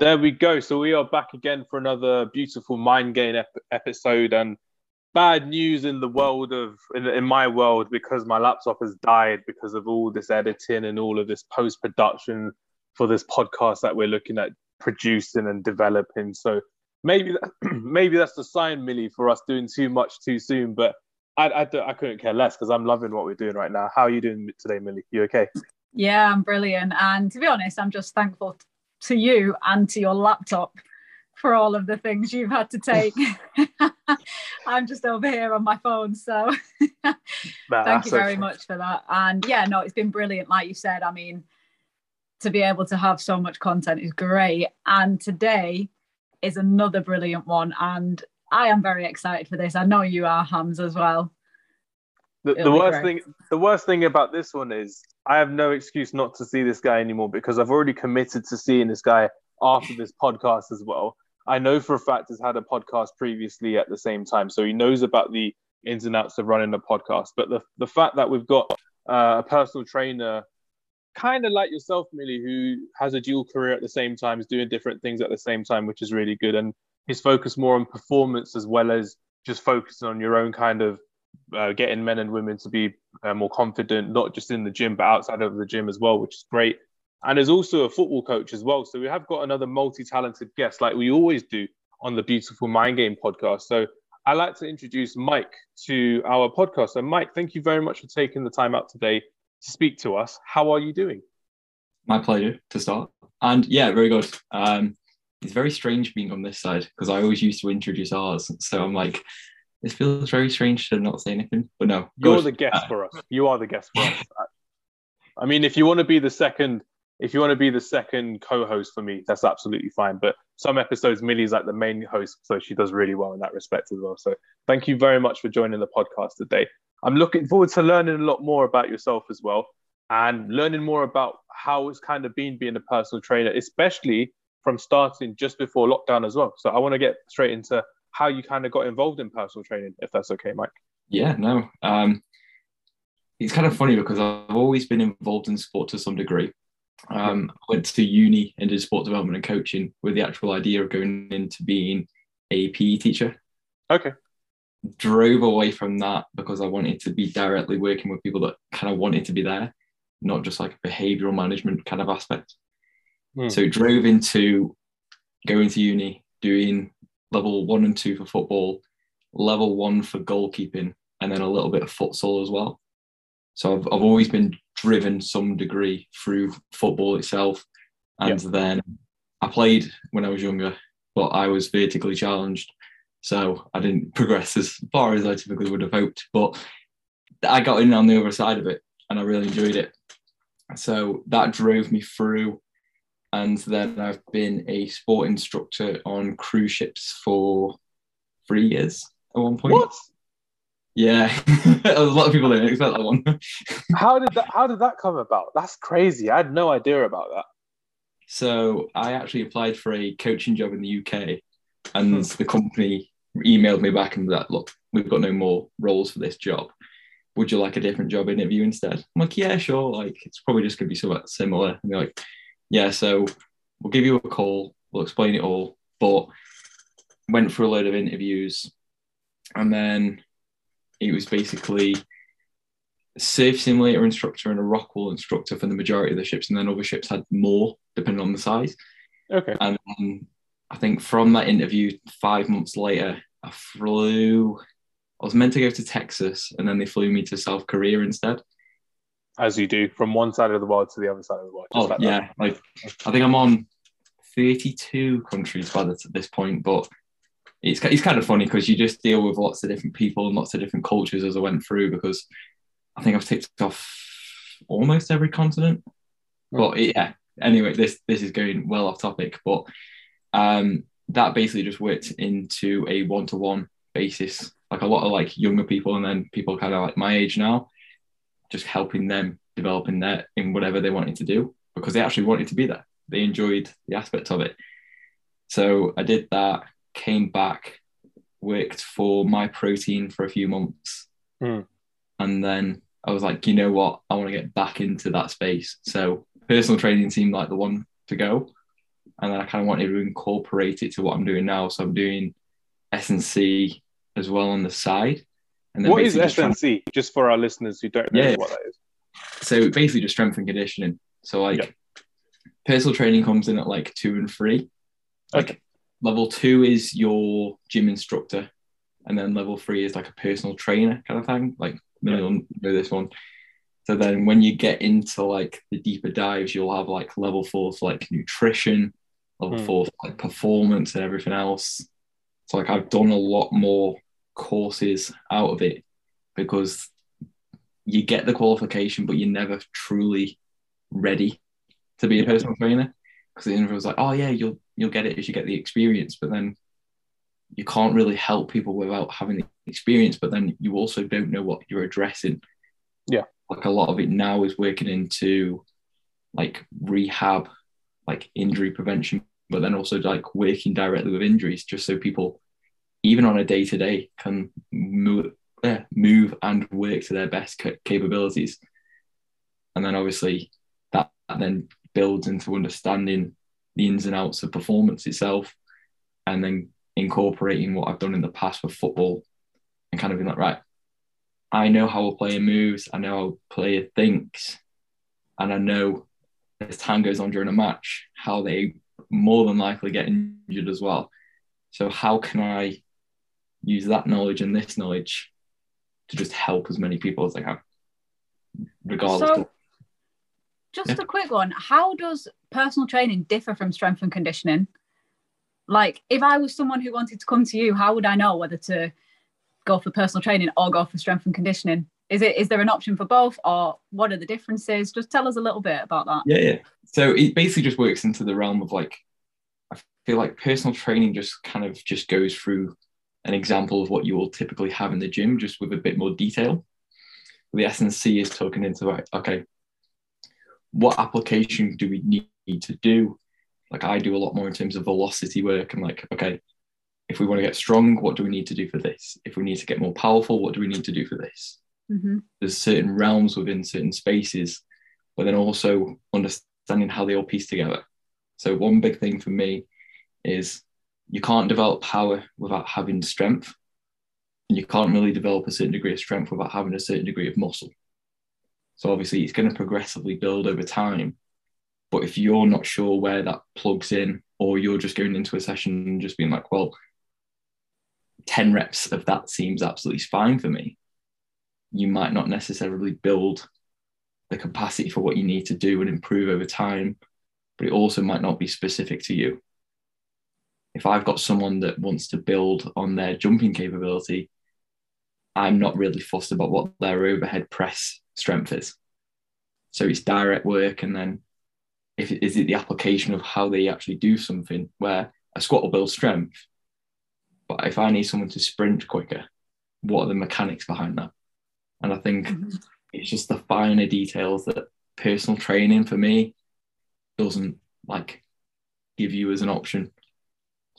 There we go. So we are back again for another beautiful mind game ep- episode and bad news in the world of in, in, my world because my laptop has died because of all this editing and all of this post production for this podcast that we're looking at producing and developing. So maybe that, maybe that's the sign, Millie, for us doing too much too soon. But I I, I couldn't care less because I'm loving what we're doing right now. How are you doing today, Millie? You okay? Yeah, I'm brilliant. And to be honest, I'm just thankful to you and to your laptop for all of the things you've had to take. I'm just over here on my phone. So nah, thank you very okay. much for that. And yeah, no, it's been brilliant. Like you said, I mean, to be able to have so much content is great. And today is another brilliant one. And I am very excited for this. I know you are, Hams, as well. The, the worst thing the worst thing about this one is I have no excuse not to see this guy anymore because I've already committed to seeing this guy after this podcast as well. I know for a fact he's had a podcast previously at the same time, so he knows about the ins and outs of running a podcast. But the the fact that we've got uh, a personal trainer, kind of like yourself, Millie, who has a dual career at the same time, is doing different things at the same time, which is really good. And he's focused more on performance as well as just focusing on your own kind of uh, getting men and women to be uh, more confident, not just in the gym, but outside of the gym as well, which is great. And is also a football coach as well. So we have got another multi talented guest, like we always do on the Beautiful Mind Game podcast. So I'd like to introduce Mike to our podcast. And Mike, thank you very much for taking the time out today to speak to us. How are you doing? My pleasure to start. And yeah, very good. Um, it's very strange being on this side because I always used to introduce ours. So I'm like, it feels very strange to not say anything, but no. You're good. the guest uh, for us. You are the guest for us. I mean, if you want to be the second, if you want to be the second co-host for me, that's absolutely fine. But some episodes, Millie's like the main host, so she does really well in that respect as well. So thank you very much for joining the podcast today. I'm looking forward to learning a lot more about yourself as well, and learning more about how it's kind of been being a personal trainer, especially from starting just before lockdown as well. So I want to get straight into how you kind of got involved in personal training, if that's okay, Mike. Yeah, no. Um, it's kind of funny because I've always been involved in sport to some degree. Um, I went to uni and did sport development and coaching with the actual idea of going into being a PE teacher. Okay. Drove away from that because I wanted to be directly working with people that kind of wanted to be there, not just like a behavioral management kind of aspect. Hmm. So drove into going to uni, doing level one and two for football, level one for goalkeeping, and then a little bit of futsal as well. So I've, I've always been driven some degree through football itself. And yep. then I played when I was younger, but I was vertically challenged. So I didn't progress as far as I typically would have hoped. But I got in on the other side of it and I really enjoyed it. So that drove me through and then I've been a sport instructor on cruise ships for three years at one point. What? Yeah, a lot of people didn't expect that one. how did that? How did that come about? That's crazy. I had no idea about that. So I actually applied for a coaching job in the UK, and hmm. the company emailed me back and that look, we've got no more roles for this job. Would you like a different job interview instead? I'm like, yeah, sure. Like it's probably just gonna be somewhat similar. And they're like, yeah, so we'll give you a call, we'll explain it all. But went through a load of interviews, and then it was basically a surf simulator instructor and a rock wall instructor for the majority of the ships, and then other ships had more depending on the size. Okay. And I think from that interview, five months later, I flew. I was meant to go to Texas, and then they flew me to South Korea instead as you do from one side of the world to the other side of the world. oh like yeah, that. like I think I'm on 32 countries by this at this point, but it's it's kind of funny because you just deal with lots of different people and lots of different cultures as I went through because I think I've ticked off almost every continent. Mm. But yeah, anyway, this this is going well off topic, but um, that basically just worked into a one to one basis, like a lot of like younger people and then people kind of like my age now just helping them develop in that in whatever they wanted to do because they actually wanted to be there. They enjoyed the aspect of it. So I did that, came back, worked for Myprotein for a few months. Mm. And then I was like, you know what? I want to get back into that space. So personal training seemed like the one to go. and then I kind of wanted to incorporate it to what I'm doing now. So I'm doing S&C as well on the side. What is S&C? Just, just for our listeners who don't know yeah, what that is. So basically, just strength and conditioning. So like, personal training comes in at like two and three. Like okay. level two is your gym instructor, and then level three is like a personal trainer kind of thing. Like, million know this one. So then when you get into like the deeper dives, you'll have like level four for like nutrition, level mm. four for like performance and everything else. So like I've done a lot more courses out of it because you get the qualification, but you're never truly ready to be a personal trainer. Because the interview was like, oh yeah, you'll you'll get it as you get the experience, but then you can't really help people without having the experience, but then you also don't know what you're addressing. Yeah like a lot of it now is working into like rehab, like injury prevention, but then also like working directly with injuries, just so people, even on a day to day, can move, yeah, move and work to their best capabilities. And then obviously that, then builds into understanding the ins and outs of performance itself, and then incorporating what I've done in the past with football, and kind of being like, right, I know how a player moves, I know how a player thinks, and I know as time goes on during a match how they more than likely get injured as well. So how can I use that knowledge and this knowledge to just help as many people as I can, regardless. So, just yeah. a quick one: How does personal training differ from strength and conditioning? Like, if I was someone who wanted to come to you, how would I know whether to go for personal training or go for strength and conditioning? Is it is there an option for both, or what are the differences? Just tell us a little bit about that. Yeah, yeah. So it basically just works into the realm of like, I feel like personal training just kind of just goes through an example of what you will typically have in the gym, just with a bit more detail. The S&C is talking into like, okay, what application do we need to do? Like I do a lot more in terms of velocity work and like, okay, if we want to get strong, what do we need to do for this? If we need to get more powerful, what do we need to do for this? Mm-hmm. There's certain realms within certain spaces, but then also understanding how they all piece together. So one big thing for me is you can't develop power without having strength. And you can't really develop a certain degree of strength without having a certain degree of muscle. So obviously it's going to progressively build over time. But if you're not sure where that plugs in, or you're just going into a session and just being like, well, 10 reps of that seems absolutely fine for me, you might not necessarily build the capacity for what you need to do and improve over time, but it also might not be specific to you. If I've got someone that wants to build on their jumping capability, I'm not really fussed about what their overhead press strength is. So it's direct work, and then if it, is it the application of how they actually do something where a squat will build strength, but if I need someone to sprint quicker, what are the mechanics behind that? And I think mm-hmm. it's just the finer details that personal training for me doesn't like give you as an option.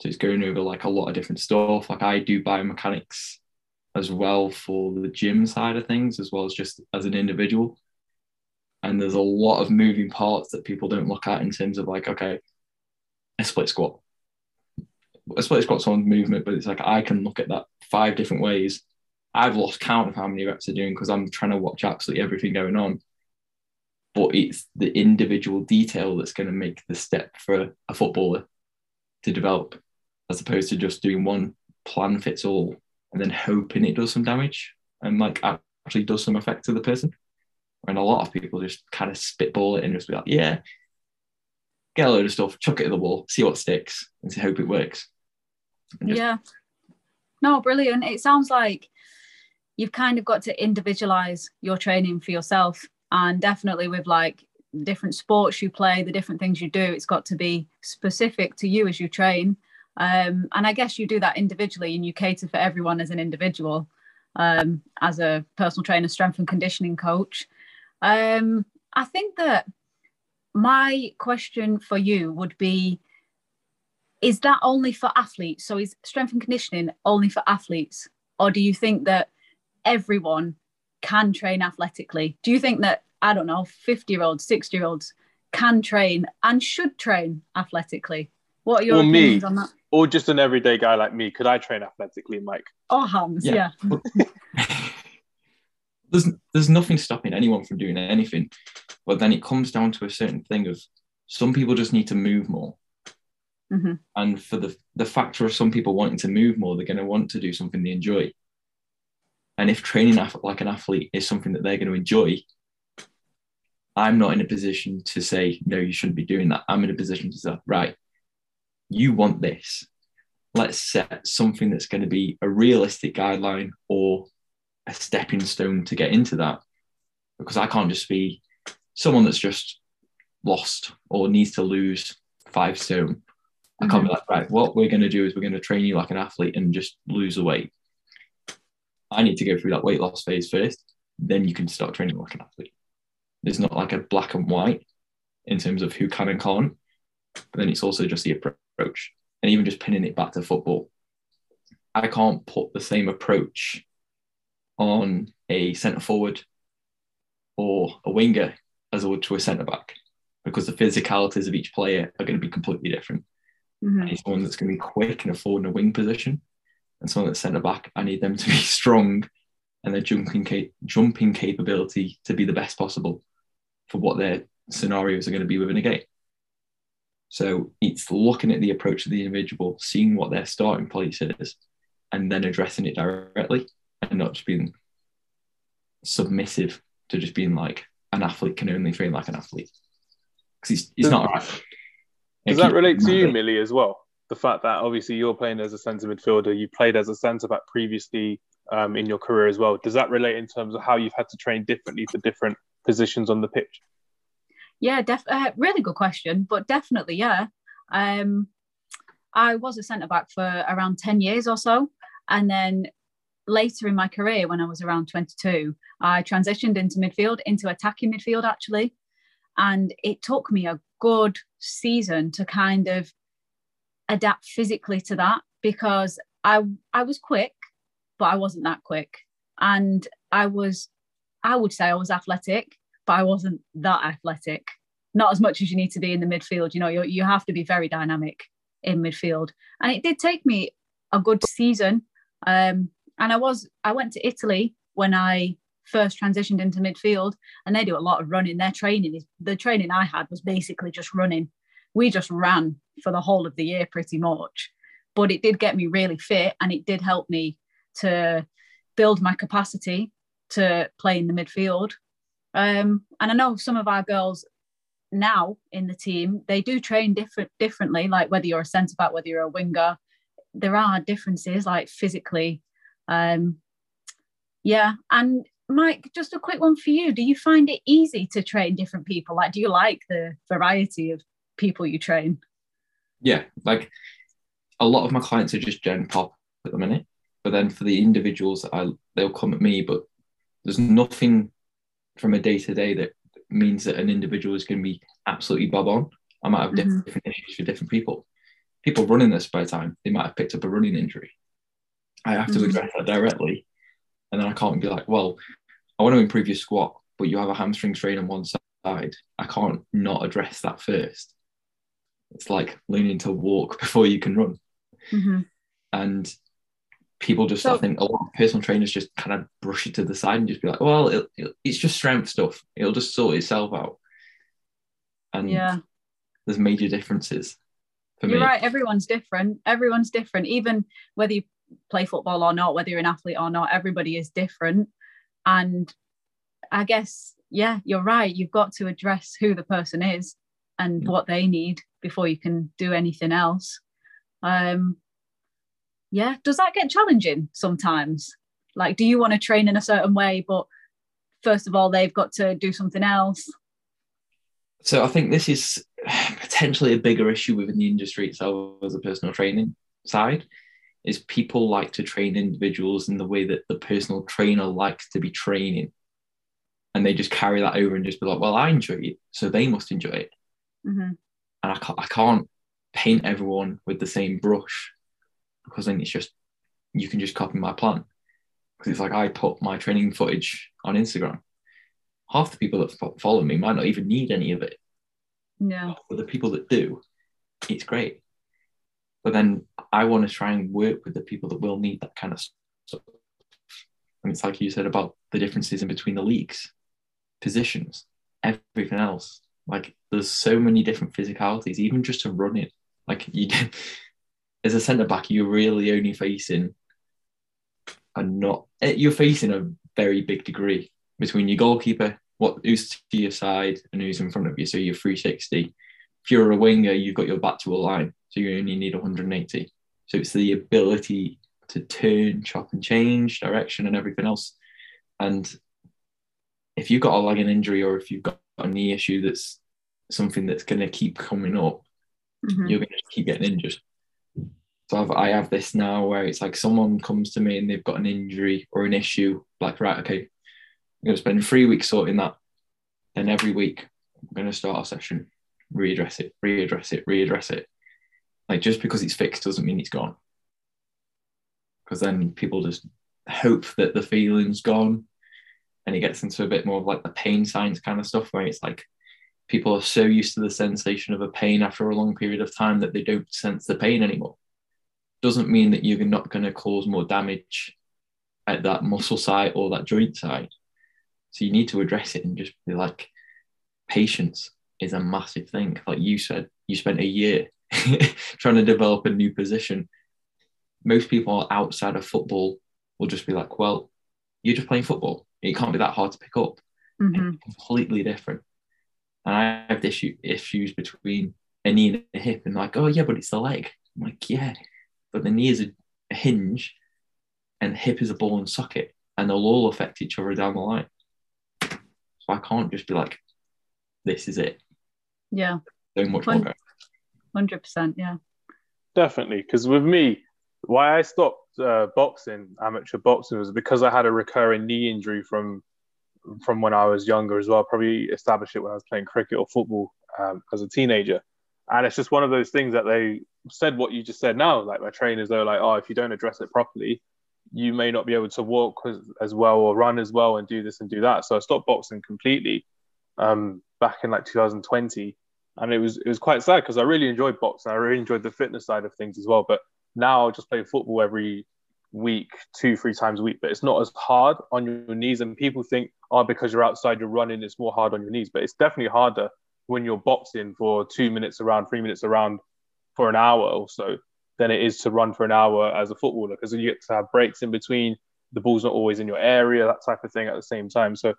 So it's going over like a lot of different stuff. Like I do biomechanics as well for the gym side of things, as well as just as an individual. And there's a lot of moving parts that people don't look at in terms of like, okay, a split squat a split squat's on movement, but it's like I can look at that five different ways. I've lost count of how many reps they're doing because I'm trying to watch absolutely everything going on. But it's the individual detail that's going to make the step for a footballer to develop, as opposed to just doing one plan fits all and then hoping it does some damage and like actually does some effect to the person. And a lot of people just kind of spitball it and just be like, yeah, get a load of stuff, chuck it at the wall, see what sticks, and see, hope it works. Just... Yeah. No, brilliant. It sounds like you've kind of got to individualize your training for yourself. And definitely with like different sports you play, the different things you do, it's got to be specific to you as you train. Um, and I guess you do that individually and you cater for everyone as an individual, um, as a personal trainer, strength and conditioning coach. Um, I think that my question for you would be is that only for athletes? So is strength and conditioning only for athletes? Or do you think that everyone can train athletically? Do you think that, I don't know, 50 year olds, 60 year olds can train and should train athletically? What are your or opinions me, on that? Or just an everyday guy like me? Could I train athletically, Mike? Or Hans, yeah. yeah. there's there's nothing stopping anyone from doing anything, but then it comes down to a certain thing of some people just need to move more. Mm-hmm. And for the the factor of some people wanting to move more, they're going to want to do something they enjoy. And if training like an athlete is something that they're going to enjoy, I'm not in a position to say, no, you shouldn't be doing that. I'm in a position to say, right, you want this. Let's set something that's going to be a realistic guideline or a stepping stone to get into that. Because I can't just be someone that's just lost or needs to lose five stone. I can't mm-hmm. be like, right, what we're going to do is we're going to train you like an athlete and just lose the weight. I need to go through that weight loss phase first. Then you can start training like an athlete. There's not like a black and white in terms of who can and can't, but then it's also just the approach. And even just pinning it back to football, I can't put the same approach on a centre forward or a winger as I would to a centre back because the physicalities of each player are going to be completely different. Mm-hmm. I need someone that's going to be quick and a forward and a wing position, and someone that's centre back. I need them to be strong and their jumping cap- jumping capability to be the best possible for what their scenarios are going to be within a game. So it's looking at the approach of the individual, seeing what their starting place is, and then addressing it directly and not just being submissive to just being like an athlete can only train like an athlete. Because it's, it's not right. Does that relate to you, Millie, as well? The fact that obviously you're playing as a centre midfielder, you played as a centre back previously um, in your career as well. Does that relate in terms of how you've had to train differently for different positions on the pitch? Yeah, def- uh, really good question, but definitely, yeah. Um, I was a centre back for around 10 years or so. And then later in my career, when I was around 22, I transitioned into midfield, into attacking midfield actually. And it took me a good season to kind of adapt physically to that because I I was quick, but I wasn't that quick. And I was, I would say I was athletic, but I wasn't that athletic. Not as much as you need to be in the midfield. You know, you, you have to be very dynamic in midfield. And it did take me a good season. Um, and I was, I went to Italy when I first transitioned into midfield and they do a lot of running. Their training is the training I had was basically just running. We just ran for the whole of the year pretty much. But it did get me really fit and it did help me to build my capacity to play in the midfield. Um, and I know some of our girls now in the team, they do train different differently, like whether you're a centre back, whether you're a winger, there are differences like physically. Um, yeah. And Mike, just a quick one for you. Do you find it easy to train different people? Like, do you like the variety of people you train? Yeah, like a lot of my clients are just gen pop at the minute, but then for the individuals, I they'll come at me, but there's nothing from a day to day that means that an individual is going to be absolutely bob on. I might have mm-hmm. different issues for different people. People running this by time, they might have picked up a running injury. I have to mm-hmm. address that directly. And then I can't be like, well, I want to improve your squat, but you have a hamstring strain on one side. I can't not address that first. It's like learning to walk before you can run. Mm-hmm. And people just, so, I think a lot of personal trainers just kind of brush it to the side and just be like, well, it, it, it's just strength stuff. It'll just sort itself out. And yeah, there's major differences. You're me. right. Everyone's different. Everyone's different. Even whether you play football or not, whether you're an athlete or not, everybody is different. And I guess, yeah, you're right. You've got to address who the person is and what they need before you can do anything else. Um, yeah, does that get challenging sometimes? Like, do you want to train in a certain way, but first of all, they've got to do something else? So I think this is potentially a bigger issue within the industry itself as a personal training side is people like to train individuals in the way that the personal trainer likes to be training. And they just carry that over and just be like, well, I enjoy it, so they must enjoy it. Mm-hmm. And I can't, I can't paint everyone with the same brush because then it's just, you can just copy my plan. Because it's like I put my training footage on Instagram. Half the people that follow me might not even need any of it. Yeah. But the people that do, it's great. But then I want to try and work with the people that will need that kind of stuff. And it's like you said about the differences in between the leagues, positions, everything else. Like there's so many different physicalities, even just to run it. Like you, as a centre back, you're really only facing a not eh, you're facing a very big degree between your goalkeeper, what who's to your side, and who's in front of you. So you're 360. If you're a winger, you've got your back to a line, so you only need 180. So it's the ability to turn, chop, and change direction and everything else. And if you've got a leg injury or if you've got a knee issue that's something that's going to keep coming up, mm-hmm. you're going to keep getting injured. So I've, I have this now where it's like someone comes to me and they've got an injury or an issue, like, right, okay, I'm going to spend three weeks sorting that. Then every week, I'm going to start a session, readdress it, readdress it, readdress it. Like, just because it's fixed doesn't mean it's gone. Because then people just hope that the feeling's gone and it gets into a bit more of like the pain science kind of stuff where it's like people are so used to the sensation of a pain after a long period of time that they don't sense the pain anymore doesn't mean that you're not going to cause more damage at that muscle side or that joint side. So you need to address it and just be like, patience is a massive thing. Like you said, you spent a year trying to develop a new position. Most people outside of football will just be like, well, you're just playing football. It can't be that hard to pick up. Mm-hmm. completely different. And I have issue, issues between a knee and a hip, and like, oh yeah, but it's the leg. I'm like, yeah, but the knee is a, a hinge and hip is a ball and socket, and they'll all affect each other down the line. So I can't just be like, this is it. Yeah. So much more. Hundred percent. Yeah. Definitely, because with me, why I stopped uh, boxing, amateur boxing, was because I had a recurring knee injury from from when I was younger as well. Probably established it when I was playing cricket or football um, as a teenager, and it's just one of those things that they said what you just said now. Like my trainers, they're like, oh, if you don't address it properly, you may not be able to walk as, as well or run as well and do this and do that. So I stopped boxing completely um, back in like 2020, and it was it was quite sad because I really enjoyed boxing. I really enjoyed the fitness side of things as well. But now I just play football every week, two three times a week. But it's not as hard on your knees. And people think, oh, because you're outside, you're running, it's more hard on your knees. But it's definitely harder when you're boxing for two minutes around, three minutes around for an hour or so than it is to run for an hour as a footballer because you get to have breaks in between. The ball's not always in your area, that type of thing at the same time. So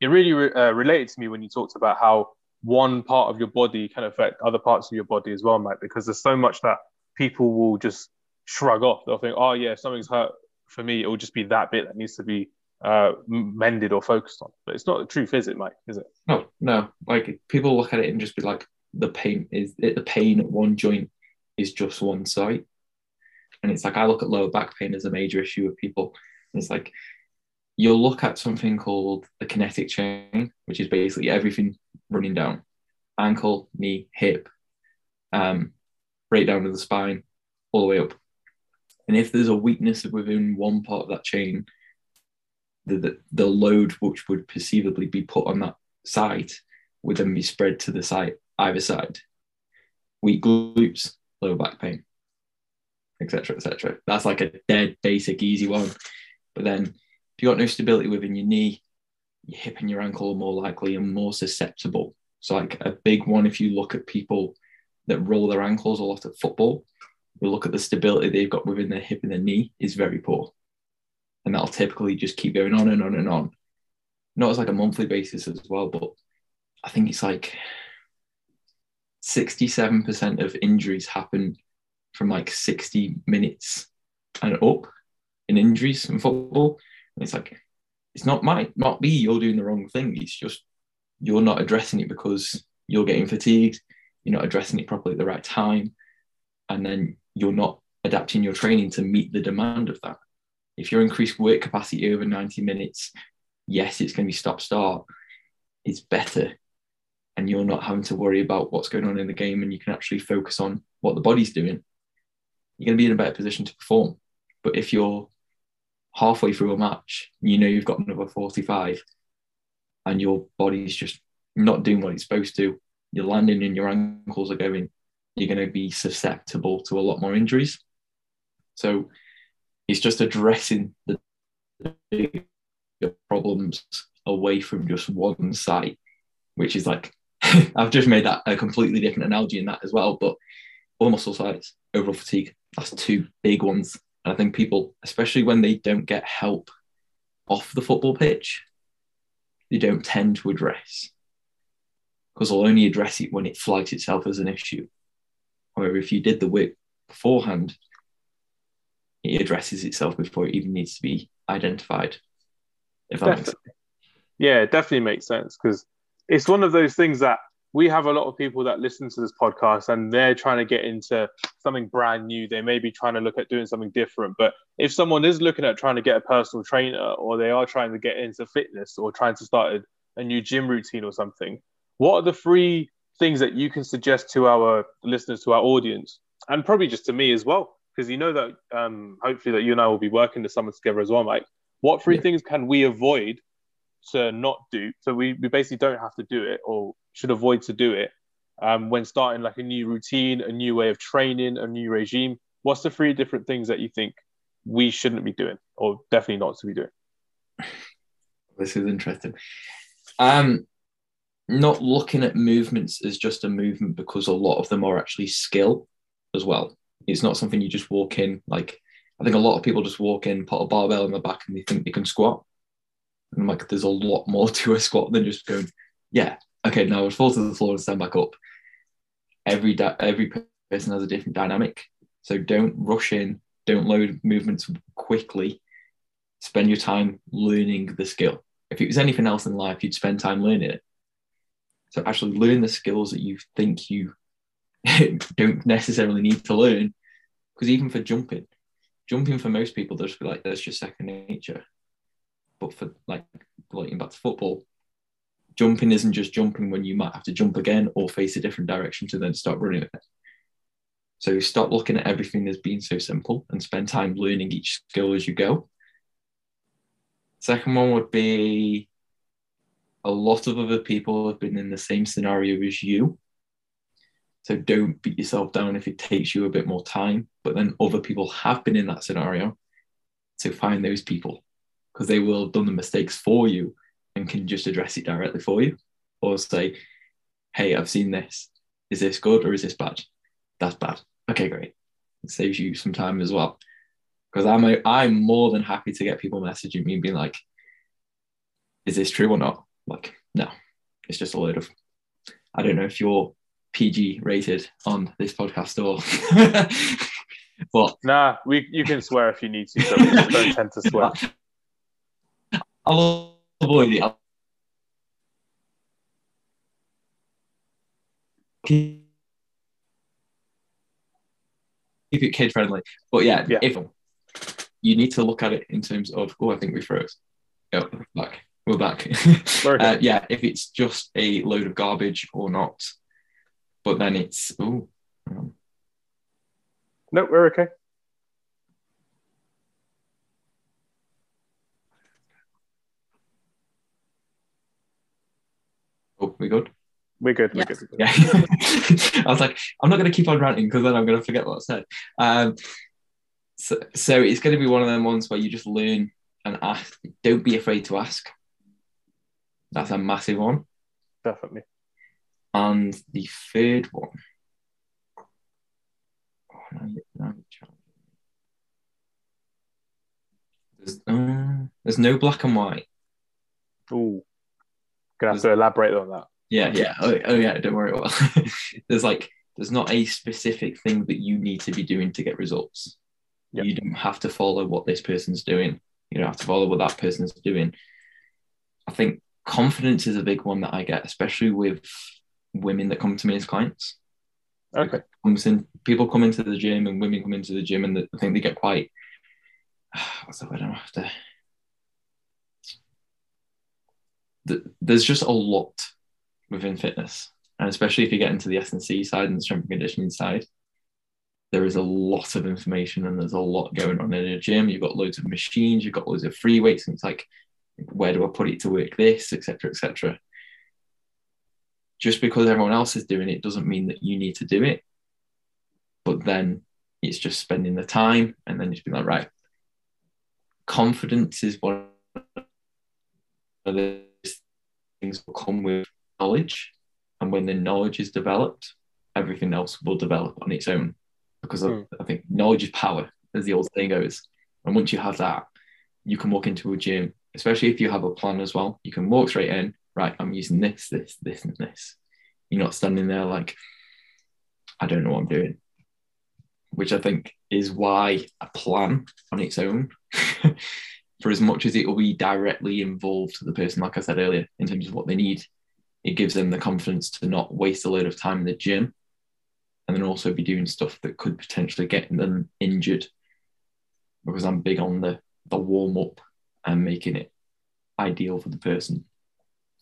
it really re- uh, related to me when you talked about how one part of your body can affect other parts of your body as well, Mike, because there's so much that people will just shrug off. They'll think, oh, yeah, if something's hurt for me, it will just be that bit that needs to be uh, mended or focused on. But it's not the truth, is it, Mike? Is it? No, no. Like people look at it and just be like, the pain is the pain at one joint is just one site. And it's like I look at lower back pain as a major issue with people. And it's like you'll look at something called the kinetic chain, which is basically everything running down ankle, knee, hip, um, right down to the spine, all the way up. And if there's a weakness within one part of that chain, the, the, the load which would perceivably be put on that site would then be spread to the side either side. Weak glutes, lower back pain, etc., etc. That's like a dead basic easy one. But then if you've got no stability within your knee, your hip and your ankle are more likely and more susceptible. So like a big one, if you look at people that roll their ankles a lot at football, you look at the stability they've got within their hip and their knee is very poor. And that'll typically just keep going on and on and on. Not as like a monthly basis as well, but I think it's like 67% of injuries happen from like 60 minutes and up in injuries in football. And it's like, it's not might not be you're doing the wrong thing. It's just you're not addressing it because you're getting fatigued, you're not addressing it properly at the right time, and then you're not adapting your training to meet the demand of that. If your increased work capacity over 90 minutes, yes, it's going to be stop start. It's better and you're not having to worry about what's going on in the game and you can actually focus on what the body's doing, you're going to be in a better position to perform. But if you're halfway through a match, you know you've got another 45 and your body's just not doing what it's supposed to, you're landing and your ankles are going, you're going to be susceptible to a lot more injuries. So it's just addressing the problems away from just one site, which is like I've just made that a completely different analogy in that as well. But all muscle sites, overall fatigue, that's two big ones. And I think people, especially when they don't get help off the football pitch, they don't tend to address because they'll only address it when it flags itself as an issue. However, if you did the work beforehand, it addresses itself before it even needs to be identified. If that definitely. Yeah, it definitely makes sense because it's one of those things that we have a lot of people that listen to this podcast and they're trying to get into something brand new. They may be trying to look at doing something different. But if someone is looking at trying to get a personal trainer or they are trying to get into fitness or trying to start a, a new gym routine or something, what are the three things that you can suggest to our listeners, to our audience, and probably just to me as well? Because you know that um, hopefully that you and I will be working the summer together as well, Mike. What three yeah. things can we avoid to not do. So we, we basically don't have to do it or should avoid to do it um, when starting like a new routine, a new way of training, a new regime. What's the three different things that you think we shouldn't be doing or definitely not to be doing? This is interesting. Um, not looking at movements as just a movement because a lot of them are actually skill as well. It's not something you just walk in like I think a lot of people just walk in, put a barbell in the back, and they think they can squat. And I'm like, there's a lot more to a squat than just going, yeah, okay, now I fall to the floor and stand back up. Every da- every person has a different dynamic. So don't rush in, don't load movements quickly. Spend your time learning the skill. If it was anything else in life, you'd spend time learning it. So actually learn the skills that you think you don't necessarily need to learn. Because even for jumping, jumping for most people, they'll just like, that's just second nature. But for like relating back to football, jumping isn't just jumping when you might have to jump again or face a different direction to then start running with it. So stop looking at everything as being so simple and spend time learning each skill as you go. Second one would be a lot of other people have been in the same scenario as you. So don't beat yourself down if it takes you a bit more time. But then other people have been in that scenario. So find those people because they will have done the mistakes for you and can just address it directly for you or say, hey, I've seen this. Is this good or is this bad? That's bad. Okay, great. It saves you some time as well. Because I'm a, I'm more than happy to get people messaging me and being like, is this true or not? Like, no, it's just a load of I don't know if you're PG rated on this podcast or but nah, we you can swear if you need to, so we don't tend to swear. I'll avoid it. I'll keep it kid friendly. But yeah, yeah, if you need to look at it in terms of, oh, I think we froze. Oh, back. We're back. uh, yeah, if it's just a load of garbage or not. But then it's, oh. No, we're okay. Oh, we good? We're good. We're good. Yeah. I was like, I'm not going to keep on ranting because then I'm going to forget what I said. Um, so, so it's going to be one of them ones where you just learn and ask. Don't be afraid to ask. That's a massive one. Definitely. And the third one. Oh, there's, uh, there's no black and white. Oh, Gonna have to elaborate on that. Yeah, yeah. Oh, oh yeah. Don't worry. Well, there's like there's not a specific thing that you need to be doing to get results. Yep. You don't have to follow what this person's doing. You don't have to follow what that person's doing. I think confidence is a big one that I get, especially with women that come to me as clients. Okay. People come into the gym and women come into the gym and I think they get quite. What's the word? I don't there's just a lot within fitness, and especially if you get into the S and C side and the strength and conditioning side, there is a lot of information and there's a lot going on in a gym. You've got loads of machines, you've got loads of free weights, and it's like, where do I put it to work this, etc., etc. Just because everyone else is doing it doesn't mean that you need to do it. but then it's just spending the time and then just being like, right, confidence is one of those things will come with knowledge. And when the knowledge is developed, everything else will develop on its own. Because mm. I, I think knowledge is power, as the old saying goes. And once you have that, you can walk into a gym, especially if you have a plan as well. You can walk straight in, right? I'm using this, this, this, and this. You're not standing there like, I don't know what I'm doing, which I think is why a plan on its own, for as much as it will be directly involved to the person, like I said earlier, in terms of what they need, it gives them the confidence to not waste a load of time in the gym and then also be doing stuff that could potentially get them injured because I'm big on the, the warm up and making it ideal for the person.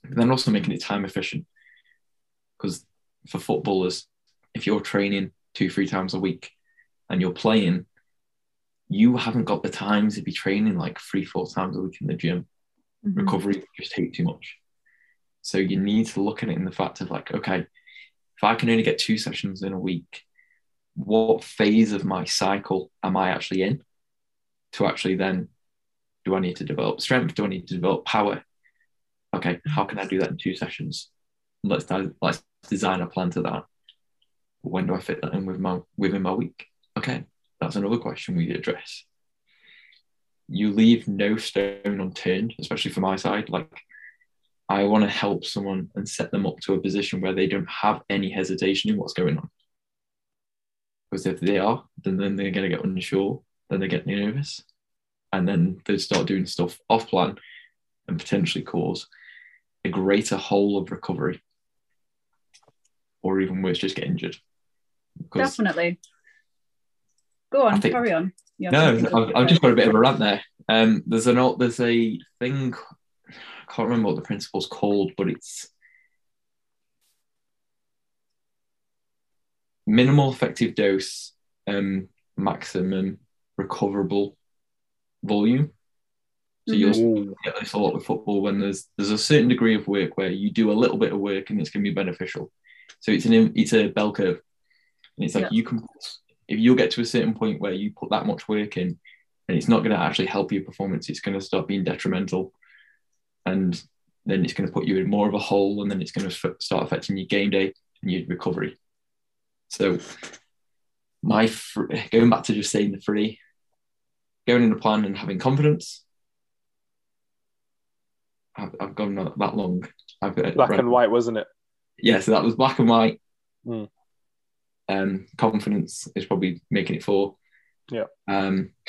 But then also making it time efficient because for footballers, if you're training two, three times a week and you're playing, you haven't got the time to be training like three, four times a week in the gym. Mm-hmm. Recovery just take too much. So you need to look at it in the fact of like, okay, if I can only get two sessions in a week, what phase of my cycle am I actually in to actually then do I need to develop strength? Do I need to develop power? Okay, how can I do that in two sessions? Let's let's design a plan to that. When do I fit that in with my within my week? Okay, that's another question we address. You leave no stone unturned, especially for my side. Like I want to help someone and set them up to a position where they don't have any hesitation in what's going on. Because if they are, then, then they're going to get unsure, then they get nervous, and then they start doing stuff off plan and potentially cause a greater hole of recovery. Or even worse, just get injured. Because Definitely. Go on, think, carry on. no, I've, I've, just got a bit of a rant there. Um, there's an there's a thing I can't remember what the principle's called, but it's minimal effective dose, um, maximum recoverable volume. So mm-hmm. you'll get this a lot with football when there's there's a certain degree of work where you do a little bit of work and it's going to be beneficial. So it's an it's a bell curve, and it's like yeah. you can if you get to a certain point where you put that much work in, and it's not going to actually help your performance, it's going to start being detrimental and then it's going to put you in more of a hole, and then it's going to start affecting your game day and your recovery. So, my fr- going back to just saying the free, going in the plan and having confidence. I've, I've gone that long. I've, black and white, wasn't it? Yeah, so that was black and white. Mm. Um, confidence is probably making it four. Yeah. Um,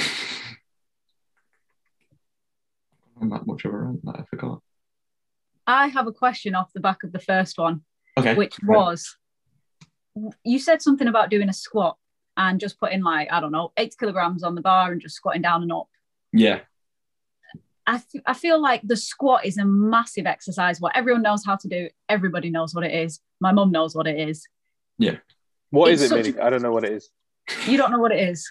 that much of a rant that I forgot. I have a question off the back of the first one. Okay. Which was you said something about doing a squat and just putting like, I don't know, eight kilograms on the bar and just squatting down and up. Yeah. I, th- I feel like the squat is a massive exercise. What everyone knows how to do, everybody knows what it is. My mum knows what it is. Yeah. What it's is it, Millie? I don't know what it is. You don't know what it is.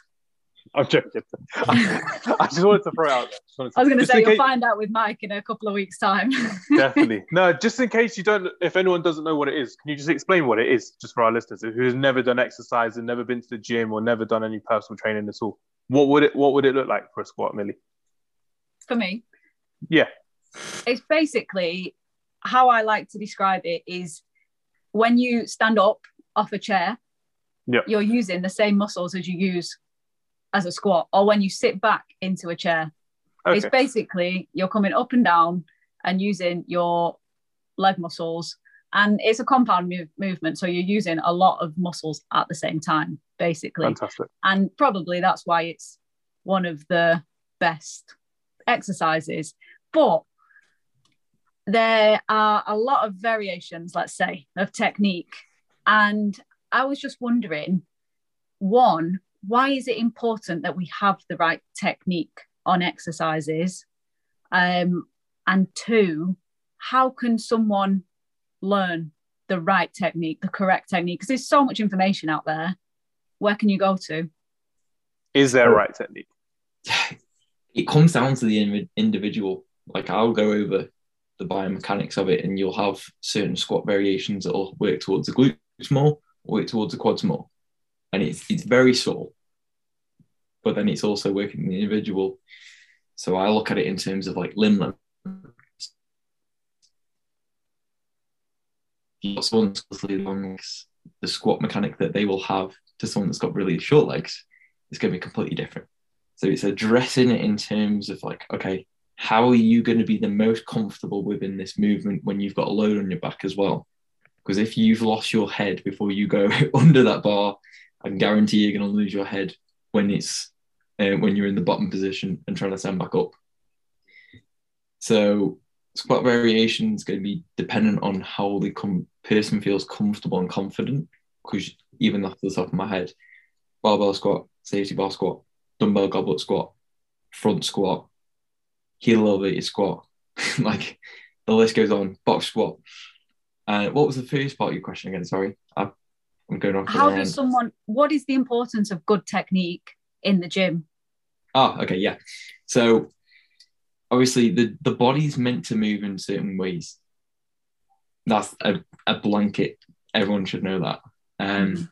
I'm joking. I just wanted to throw it out there. I was going to say you'll case... find out with Mike in a couple of weeks' time. Definitely. No, just in case you don't, if anyone doesn't know what it is, can you just explain what it is, just for our listeners who's never done exercise and never been to the gym or never done any personal training at all? What would it What would it look like for a squat, Millie? For me. Yeah. It's basically how I like to describe it is when you stand up off a chair, yep. you're using the same muscles as you use as a squat or when you sit back into a chair. Okay. It's basically you're coming up and down and using your leg muscles. And it's a compound move- movement. So you're using a lot of muscles at the same time, basically. Fantastic. And probably that's why it's one of the best exercises. But there are a lot of variations, let's say, of technique. And I was just wondering one, why is it important that we have the right technique on exercises? Um, and two, how can someone learn the right technique, the correct technique? Because there's so much information out there. Where can you go to? Is there a right technique? It comes down to the individual. Like I'll go over the biomechanics of it, and you'll have certain squat variations that will work towards the glutes more, work towards the quads more and it's it's very subtle. But then it's also working in the individual. So I look at it in terms of like limb length. Really long legs, the squat mechanic that they will have to someone that's got really short legs is going to be completely different. So it's addressing it in terms of like, okay, how are you going to be the most comfortable within this movement when you've got a load on your back as well? Because if you've lost your head before you go under that bar, I can guarantee you're going to lose your head when it's uh, when you're in the bottom position and trying to stand back up. So squat variation is going to be dependent on how the com- person feels comfortable and confident. Because even off the top of my head, barbell squat, safety bar squat, dumbbell goblet squat, front squat, heel elevated squat, like the list goes on. Box squat. Uh, what was the first part of your question again? Sorry, I, am going off. How does someone? What is the importance of good technique in the gym? Oh, okay, yeah. So obviously the the body's meant to move in certain ways. That's a, a blanket. Everyone should know that. Um,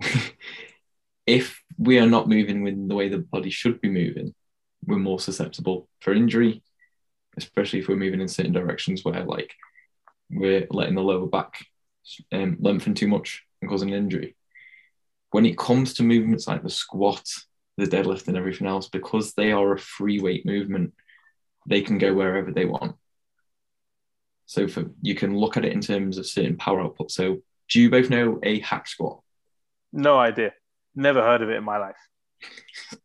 mm-hmm. if we are not moving in the way the body should be moving, we're more susceptible for injury, especially if we're moving in certain directions where like we're letting the lower back um, lengthen too much and causing an injury. When it comes to movements like the squat, the deadlift, and everything else, because they are a free weight movement, they can go wherever they want. So for you can look at it in terms of certain power output. So do you both know a hack squat? No idea. Never heard of it in my life. so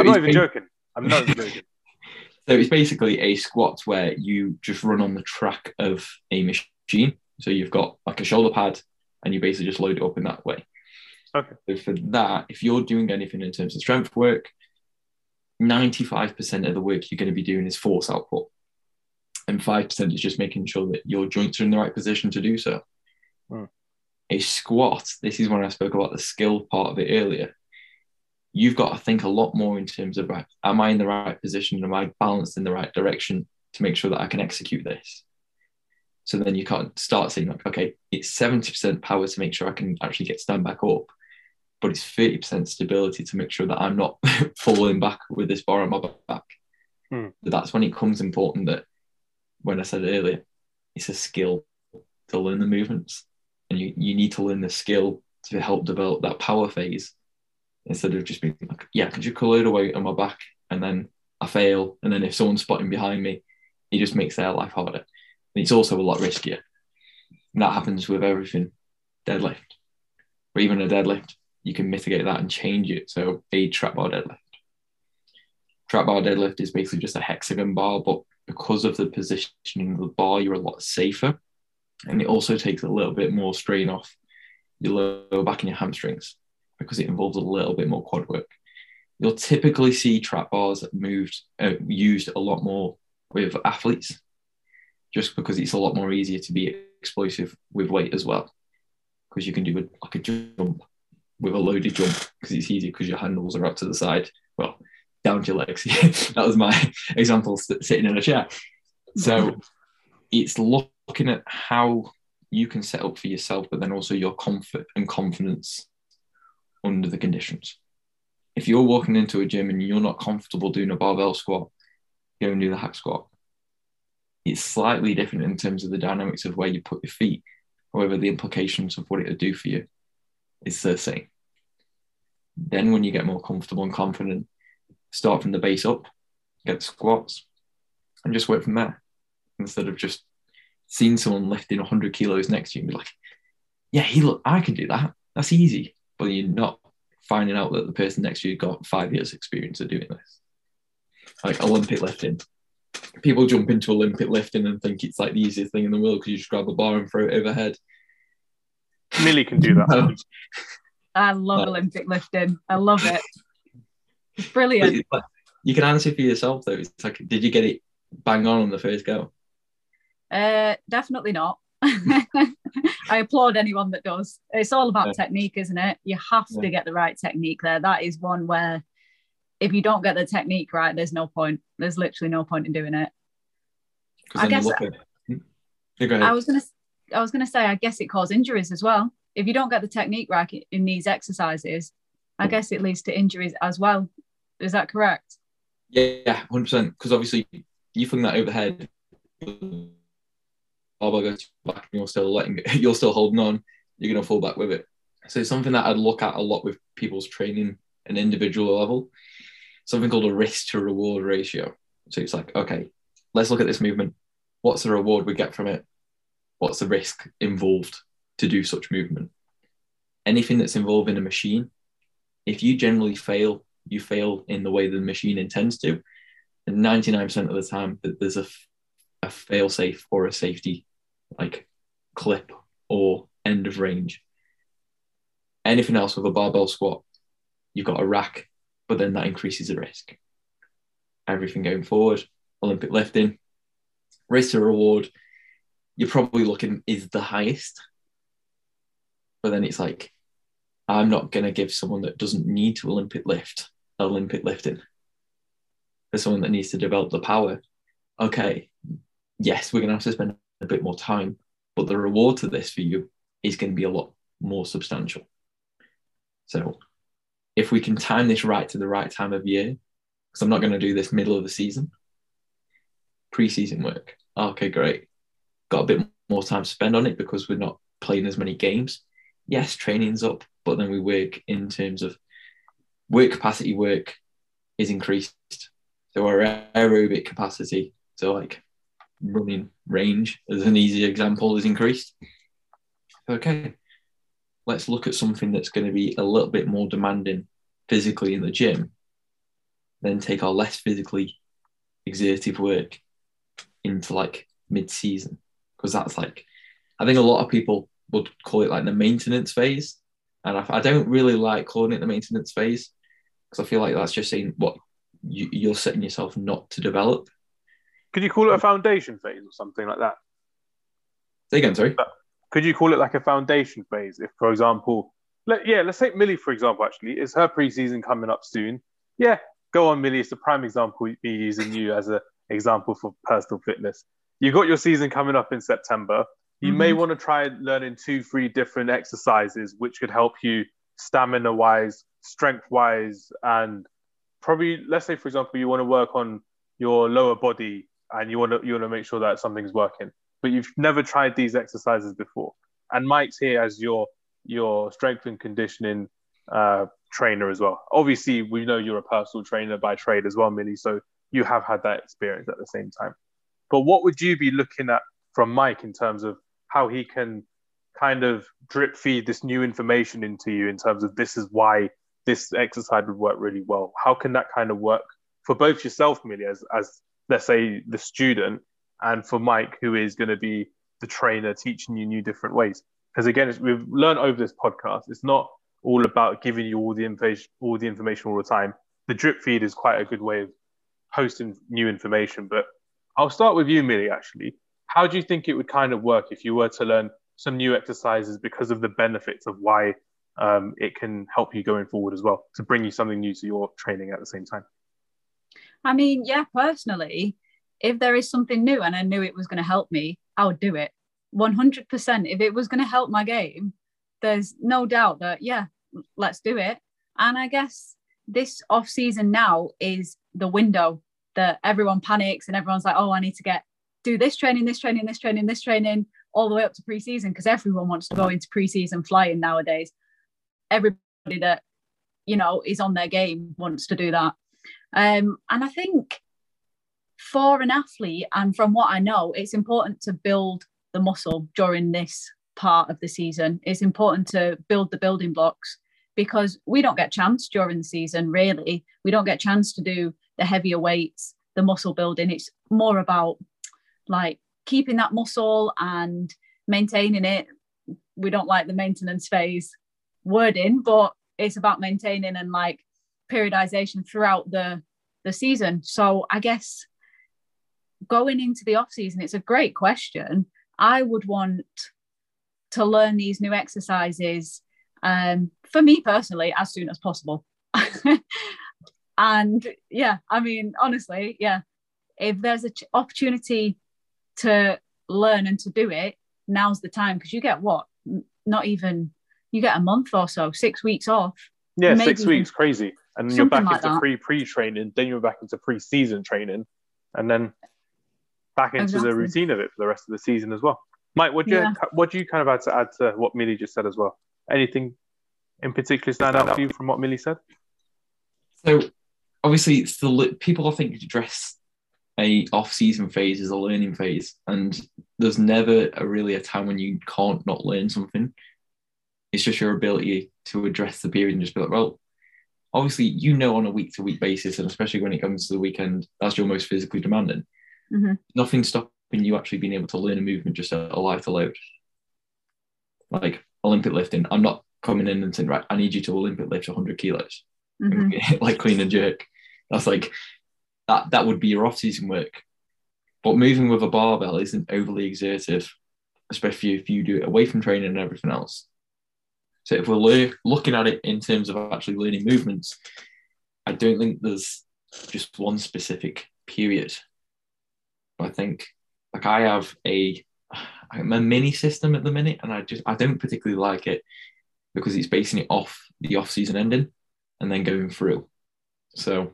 I'm not even joking. I'm not joking. So it's basically a squat where you just run on the track of a machine. So you've got like a shoulder pad and you basically just load it up in that way. Okay. So for that, if you're doing anything in terms of strength work, 95% of the work you're going to be doing is force output. And 5% is just making sure that your joints are in the right position to do so. Hmm. A squat, this is when I spoke about the skill part of it earlier. You've got to think a lot more in terms of right, am I in the right position? Am I balanced in the right direction to make sure that I can execute this? So then you can't start saying like, okay, it's 70% power to make sure I can actually get stand back up but it's 30% stability to make sure that I'm not falling back with this bar on my back. Hmm. That's when it comes important that when I said earlier, it's a skill to learn the movements. And you, you need to learn the skill to help develop that power phase instead of just being like, yeah, I can just load away on my back and then I fail. And then if someone's spotting behind me, it just makes their life harder. And it's also a lot riskier. And that happens with everything deadlift, or even a deadlift you can mitigate that and change it. So a trap bar deadlift. Trap bar deadlift is basically just a hexagon bar, but because of the positioning of the bar, you're a lot safer. And it also takes a little bit more strain off your lower back and your hamstrings because it involves a little bit more quad work. You'll typically see trap bars moved uh, used a lot more with athletes, just because it's a lot more easier to be explosive with weight as well, because you can do a, like a jump with a loaded jump because it's easy because your handles are out to the side. Well, down to your legs. that was my example sitting in a chair. So it's looking at how you can set up for yourself, but then also your comfort and confidence under the conditions. If you're walking into a gym and you're not comfortable doing a barbell squat, go and do the hack squat. It's slightly different in terms of the dynamics of where you put your feet. However, the implications of what it will do for you is the same. Then, when you get more comfortable and confident, start from the base up, get squats, and just work from there instead of just seeing someone lifting 100 kilos next to you and be like, yeah, he look, I can do that. That's easy. But you're not finding out that the person next to you got five years experience of doing this. Like Olympic lifting. People jump into Olympic lifting and think it's like the easiest thing in the world because you just grab a bar and throw it overhead. Millie can do that. I love Olympic lifting. I love it. It's brilliant. You can answer for yourself though. It's like, did you get it bang on on the first go? Uh, definitely not. I applaud anyone that does. It's all about yeah. technique, isn't it? You have yeah. to get the right technique there. That is one where if you don't get the technique right, there's no point. There's literally no point in doing it. I guess. I, I was gonna. I was gonna say. I guess it causes injuries as well if you don't get the technique right in these exercises, I guess it leads to injuries as well. Is that correct? Yeah, hundred percent. Because obviously, you fling that overhead, Oh, barbell goes back, and you're still letting, you're still holding on. You're gonna fall back with it. So it's something that I'd look at a lot with people's training an individual level. Something called a risk to reward ratio. So it's like, okay, let's look at this movement. What's the reward we get from it? What's the risk involved to do such movement? Anything that's involved in a machine, if you generally fail, you fail in the way the machine intends to. And 99% of the time, there's a, a fail safe or a safety like clip or end of range. Anything else with a barbell squat, you've got a rack, but then that increases the risk. Everything going forward, Olympic lifting, risk to reward, you're probably looking is the highest. But then it's like, I'm not going to give someone that doesn't need to Olympic lift Olympic lifting. For someone that needs to develop the power, okay, yes, we're going to have to spend a bit more time, but the reward to this for you is going to be a lot more substantial. So if we can time this right to the right time of year, because I'm not going to do this middle of the season, preseason work. Okay, great. Got a bit more time to spend on it because we're not playing as many games. Yes, training's up, but then we work in terms of work capacity work is increased. So our aerobic capacity, so like running range as an easy example, is increased. Okay, let's look at something that's going to be a little bit more demanding physically in the gym, then take our less physically exertive work into like mid season. Because that's like, I think a lot of people would call it like the maintenance phase. And I, I don't really like calling it the maintenance phase because I feel like that's just saying what you, you're setting yourself not to develop. Could you call it a foundation phase or something like that? Say again, sorry. Could you call it like a foundation phase? If, for example, let, yeah, let's take Millie for example. Actually, is her preseason coming up soon? Yeah, go on, Millie. It's the prime example. Me using you as an example for personal fitness. You've got your season coming up in September. You mm-hmm. may want to try learning two, three different exercises, which could help you stamina wise, strength wise, and probably let's say for example you want to work on your lower body and you want to you want to make sure that something's working, but you've never tried these exercises before. And Mike's here as your your strength and conditioning uh, trainer as well. Obviously, we know you're a personal trainer by trade as well, Millie. So you have had that experience at the same time. But what would you be looking at from Mike in terms of how he can kind of drip feed this new information into you in terms of this is why this exercise would work really well. How can that kind of work for both yourself, Millie, as, as let's say the student, and for Mike, who is going to be the trainer teaching you new different ways? Because again, we've learned over this podcast, it's not all about giving you all the information, all the information all the time. The drip feed is quite a good way of hosting new information. But I'll start with you, Millie. Actually, how do you think it would kind of work if you were to learn some new exercises because of the benefits of why um, it can help you going forward as well to bring you something new to your training at the same time. I mean, yeah, personally, if there is something new and I knew it was going to help me, I would do it 100%. If it was going to help my game, there's no doubt that, yeah, let's do it. And I guess this off season now is the window that everyone panics and everyone's like, oh, I need to get do this training, this training, this training, this training all the way up to preseason because everyone wants to go into preseason flying nowadays. Everybody that you know is on their game wants to do that, um, and I think for an athlete and from what I know, it's important to build the muscle during this part of the season. It's important to build the building blocks because we don't get chance during the season. Really, we don't get chance to do the heavier weights, the muscle building. It's more about like keeping that muscle and maintaining it. We don't like the maintenance phase wording, but it's about maintaining and like periodization throughout the the season. So I guess going into the off season, it's a great question. I would want to learn these new exercises um, for me personally as soon as possible. and yeah, I mean, honestly, yeah, if there's an ch- opportunity to learn and to do it, now's the time because you get what? Not even you get a month or so, six weeks off. Yeah, six weeks, crazy. And then you're back like into pre pre training, then you're back into pre season training, and then back into exactly. the routine of it for the rest of the season as well. Mike, what do you yeah. what do you kind of add to add to what Millie just said as well? Anything in particular stand out for you from what Millie said? So obviously, it's the people I think address a off-season phase is a learning phase, and there's never a really a time when you can't not learn something. It's just your ability to address the period and just be like, well, obviously, you know, on a week-to-week basis, and especially when it comes to the weekend, that's your most physically demanding. Mm-hmm. Nothing stopping you actually being able to learn a movement just at a lighter load. Like Olympic lifting, I'm not coming in and saying, right, I need you to Olympic lift 100 kilos, mm-hmm. like clean and jerk. That's like that. That would be your off-season work. But moving with a barbell isn't overly exertive, especially if you do it away from training and everything else. So if we're looking at it in terms of actually learning movements, I don't think there's just one specific period. I think like I have a a mini system at the minute, and I just I don't particularly like it because it's basing it off the off season ending and then going through. So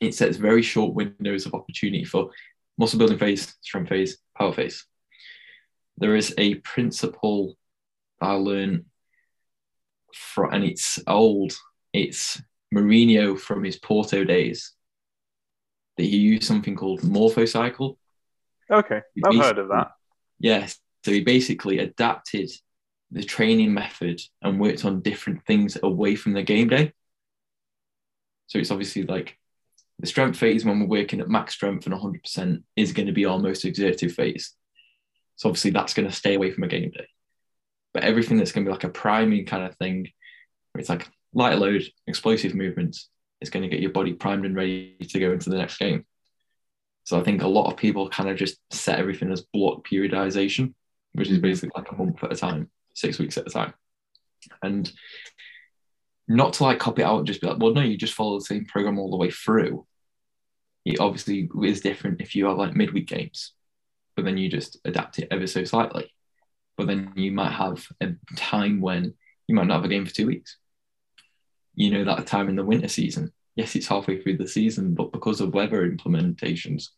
it sets very short windows of opportunity for muscle building phase, strength phase, power phase. There is a principle I learned from, and it's old. It's Mourinho from his Porto days. That he used something called morphocycle. Okay, I've heard of that. Yes, so he basically adapted the training method and worked on different things away from the game day. So it's obviously like the strength phase when we're working at max strength and 100% is going to be our most exertive phase. So obviously that's going to stay away from a game day. But everything that's going to be like a priming kind of thing, where it's like light load, explosive movements, is going to get your body primed and ready to go into the next game. So I think a lot of people kind of just set everything as block periodization, which is mm-hmm. basically like a month at a time, six weeks at a time. And not to like copy it out and just be like, well, no, you just follow the same program all the way through. It obviously is different if you have like midweek games, but then you just adapt it ever so slightly. But then you might have a time when you might not have a game for two weeks. You know, that time in the winter season. Yes, it's halfway through the season, but because of weather implementations,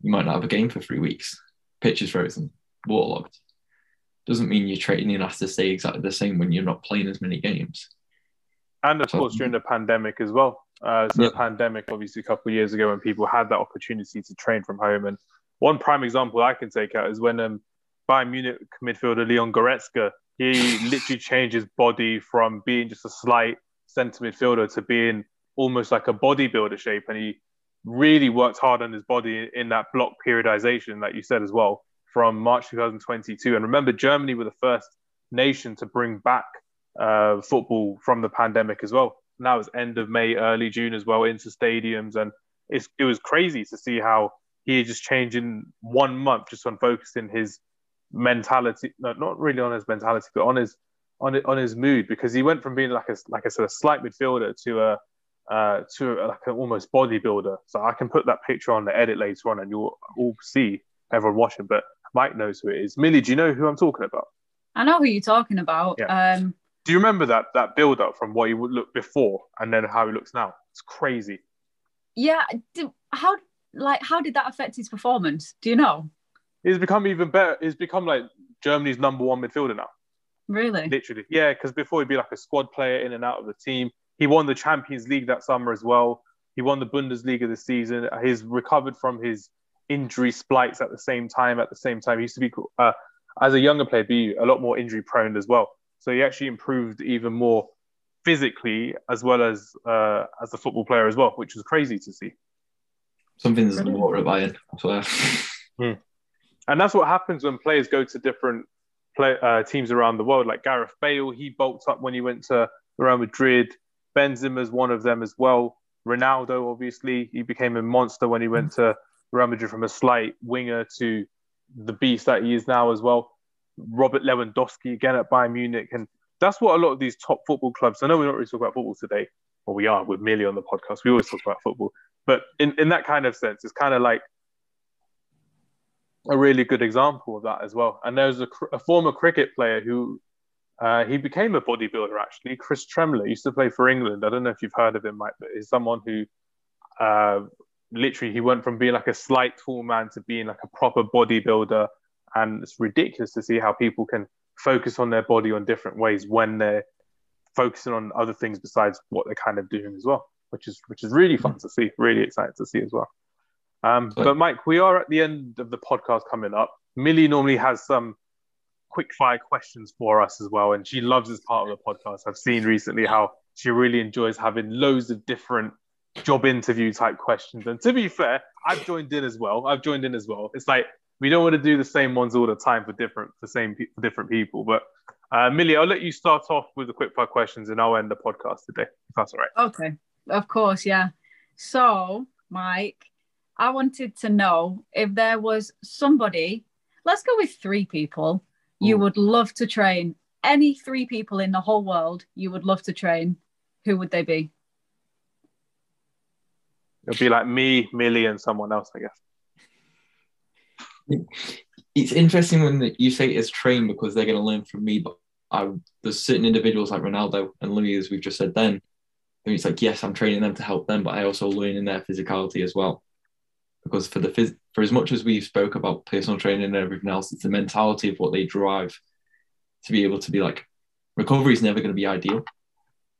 you might not have a game for three weeks. Pitch is frozen, waterlogged. Doesn't mean your training has to stay exactly the same when you're not playing as many games and of course during the pandemic as well. Uh, so the pandemic, obviously, a couple of years ago, when people had that opportunity to train from home, and one prime example I can take out is when um, Bayern Munich midfielder Leon Goretzka, he literally changed his body from being just a slight centre midfielder to being almost like a bodybuilder shape, and he really worked hard on his body in that block periodization that you said as well from March 2022. And remember, Germany were the first nation to bring back uh, football from the pandemic as well. Now it's end of May, early June as well into stadiums, and it's, it was crazy to see how he just changed in one month just on focusing his mentality, no, not really on his mentality, but on his on on his mood because he went from being like a like I said a slight midfielder to a uh, to a, like an almost bodybuilder. So I can put that picture on the edit later on, and you'll all see everyone watching. But Mike knows who it is. Millie, do you know who I'm talking about? I know who you're talking about. Yeah. Um, do you remember that that build up from what he would look before and then how he looks now? It's crazy. Yeah. how like how did that affect his performance? Do you know? He's become even better. He's become like Germany's number one midfielder now. Really? Literally, yeah. Because before he'd be like a squad player in and out of the team. He won the Champions League that summer as well. He won the Bundesliga this season. He's recovered from his injury splites at the same time. At the same time, he used to be uh, as a younger player be a lot more injury prone as well. So he actually improved even more physically as well as uh, as a football player as well, which was crazy to see. Something's in the water at Bayern, I swear. Hmm. And that's what happens when players go to different play, uh, teams around the world. Like Gareth Bale, he bulked up when he went to Real Madrid. Benzema's one of them as well. Ronaldo, obviously, he became a monster when he went to Real Madrid from a slight winger to the beast that he is now as well. Robert Lewandowski again at Bayern Munich. And that's what a lot of these top football clubs, I know we're not really talking about football today, or we are, we're merely on the podcast. We always talk about football. But in, in that kind of sense, it's kind of like a really good example of that as well. And there's a, a former cricket player who Uh, he became a bodybuilder actually. Chris Tremlett used to play for England. I don't know if you've heard of him, Mike, but he's someone who uh, literally he went from being like a slight tall man to being like a proper bodybuilder. And it's ridiculous to see how people can focus on their body on different ways when they're focusing on other things besides what they're kind of doing as well, which is which is really fun to see, really exciting to see as well. Um, but Mike, we are at the end of the podcast coming up. Millie normally has some quick fire questions for us as well, and she loves this part of the podcast. I've seen recently how she really enjoys having loads of different job interview type questions. And to be fair, I've joined in as well. I've joined in as well. It's like we don't want to do the same ones all the time for different for same for different people. But uh, Millie, I'll let you start off with the quick fire questions, and I'll end the podcast today. If that's all right. Okay, of course, yeah. So, Mike, I wanted to know if there was somebody. Let's go with three people you would love to train. Any three people in the whole world you would love to train. Who would they be? It'd be like me, Millie, and someone else, I guess it's interesting when you say it's trained because they're going to learn from me, but I, there's certain individuals like Ronaldo and Louis, as we've just said then, and it's like, yes, I'm training them to help them, but I also learn in their physicality as well. Because for the phys- for as much as we spoke about personal training and everything else, it's the mentality of what they drive to be able to be like, recovery is never going to be ideal.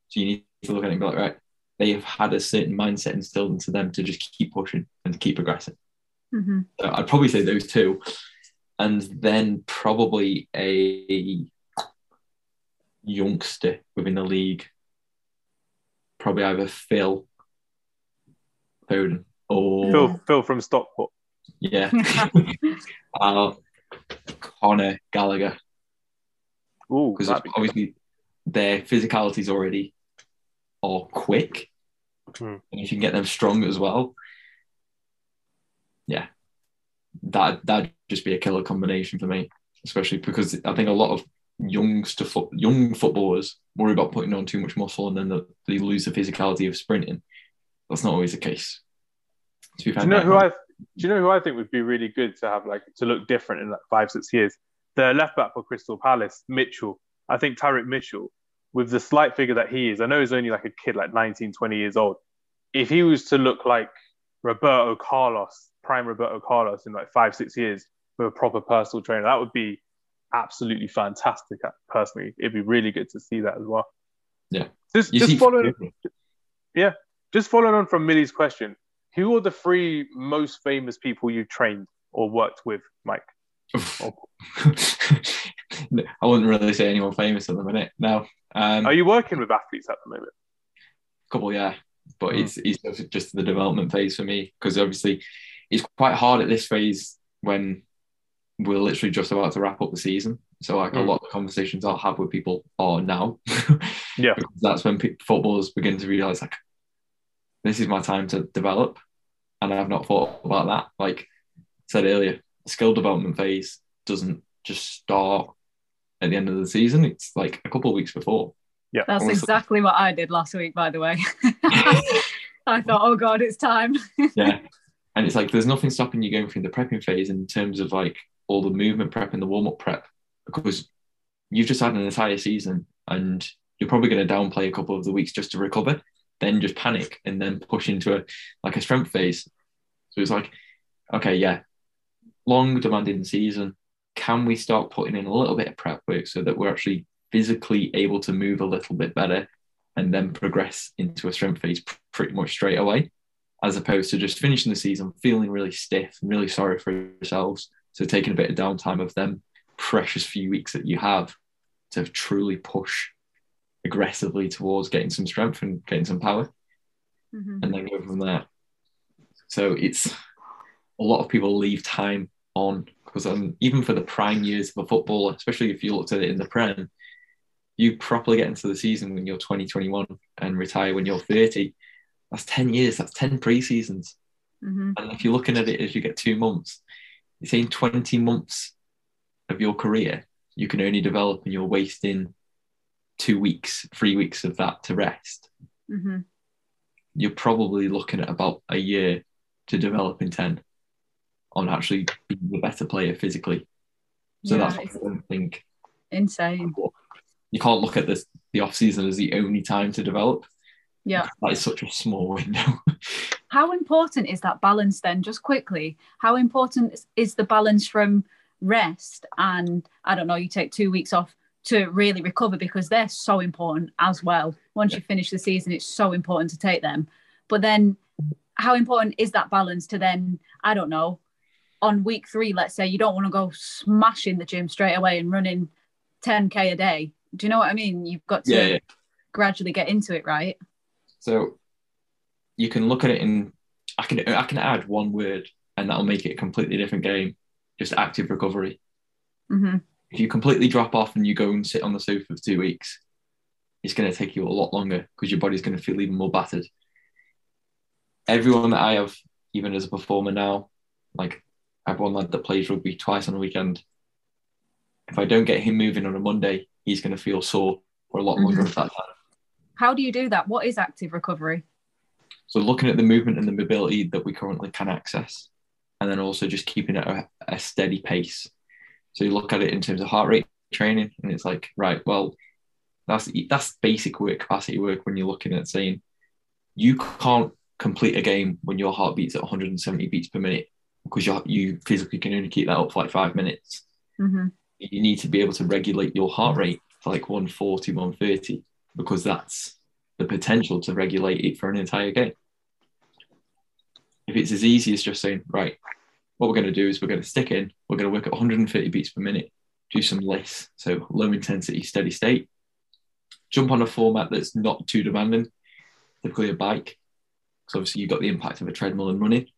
So you need to look at it and be like, right, they have had a certain mindset instilled into them to just keep pushing and to keep progressing. Mm-hmm. So I'd probably say those two, and then probably a youngster within the league. Probably either Phil Foden or Phil, Phil from Stockport. Yeah, uh, Conor Gallagher. Ooh, because obviously their physicality is already are quick, hmm. and if you can get them strong as well, yeah, that that'd just be a killer combination for me, especially because I think a lot of youngster foot, young footballers worry about putting on too much muscle and then the, they lose the physicality of sprinting. That's not always the case. Do you know who I? Do you know who I think would be really good to have like to look different in like five six years? The left back for Crystal Palace, Mitchell. I think Tyrick Mitchell, with the slight figure that he is, I know he's only like a kid, like 19, 20 years old. If he was to look like Roberto Carlos, prime Roberto Carlos in like five, six years with a proper personal trainer, that would be absolutely fantastic. Uh, personally, it'd be really good to see that as well. Yeah. Just, just following, yeah, just following on from Millie's question, who are the three most famous people you trained or worked with, Mike? I wouldn't really say anyone famous at the minute. No. Um, are you working with athletes at the moment? A couple, yeah but mm. it's, it's just the development phase for me because obviously it's quite hard at this phase when we're literally just about to wrap up the season. So like mm. a lot of conversations I'll have with people are now. yeah, because that's when pe- footballers begin to realize like this is my time to develop, and I've not thought about that. Like I said earlier, skill development phase doesn't just start at the end of the season. It's like a couple of weeks before. Yeah. That's exactly what I did last week, by the way. I thought, oh God, it's time. yeah. And it's like there's nothing stopping you going through the prepping phase in terms of like all the movement prep and the warm up prep because you've just had an entire season and you're probably going to downplay a couple of the weeks just to recover, then just panic and then push into a like a strength phase. So it's like, okay, yeah, long demanding season. Can we start putting in a little bit of prep work so that we're actually physically able to move a little bit better and then progress into a strength phase pretty much straight away, as opposed to just finishing the season feeling really stiff and really sorry for yourselves. So taking a bit of downtime of them precious few weeks that you have to truly push aggressively towards getting some strength and getting some power mm-hmm. and then go from there. So it's a lot of people leave time on because um, even for the prime years of a footballer, especially if you looked at it in the Prem, you properly get into the season when you're 20, 21 and retire when you're 30, that's 10 years, that's 10 pre-seasons. Mm-hmm. And if you're looking at it as you get two months, you're saying 20 months of your career, you can only develop and you're wasting two weeks, three weeks of that to rest. Mm-hmm. You're probably looking at about a year to develop in 10 on actually being a better player physically. So yeah, that's what I don't think. Insane you can't look at this the off season as the only time to develop. Yeah. That is such a small window. how important is that balance then? Just quickly, how important is the balance from rest and I don't know, you take two weeks off to really recover because they're so important as well. Once you finish the season, it's so important to take them. But then, how important is that balance to then, I don't know, on week three, let's say you don't want to go smashing the gym straight away and running 10K a day. Do you know what I mean? You've got to yeah, yeah. gradually get into it, right? So you can look at it in, I can, I can add one word and that'll make it a completely different game just active recovery. Mm-hmm if you completely drop off and you go and sit on the sofa for two weeks, it's going to take you a lot longer because your body's going to feel even more battered. Everyone that I have, even as a performer now, like everyone lad that plays rugby twice on a weekend, if I don't get him moving on a Monday, he's going to feel sore for a lot longer mm-hmm. at that time. How do you do that? What is active recovery? So looking at the movement and the mobility that we currently can access, and then also just keeping it a, a steady pace so you look at it in terms of heart rate training, and it's like, right, well, that's that's basic work, capacity work. When you're looking at saying you can't complete a game when your heart beats at 170 beats per minute because you you physically can only keep that up for like five minutes. Mm-hmm. You need to be able to regulate your heart rate for like 140, 130 because that's the potential to regulate it for an entire game. If it's as easy as just saying, right, what we're going to do is we're going to stick in, we're going to work at 130 beats per minute, do some lifts, so low intensity, steady state, jump on a format that's not too demanding, typically a bike, because obviously you've got the impact of a treadmill and running.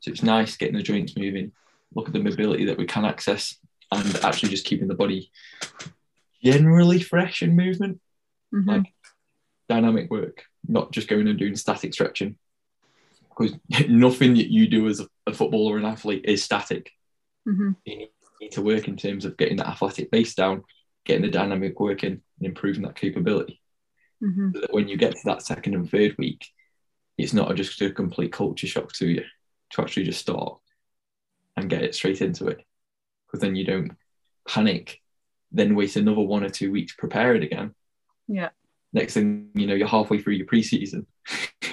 So it's nice getting the joints moving, look at the mobility that we can access, and actually just keeping the body generally fresh in movement, mm-hmm. like dynamic work, not just going and doing static stretching because nothing that you do as a, footballer or an athlete is static. Mm-hmm. You need to work in terms of getting that athletic base down, getting the dynamic working, and improving that capability. Mm-hmm. So that when you get to that second and third week, it's not just a complete culture shock to you to actually just start and get it straight into it. Because then you don't panic, then wait another one or two weeks, prepare it again. Yeah. Next thing you know, you're halfway through your preseason.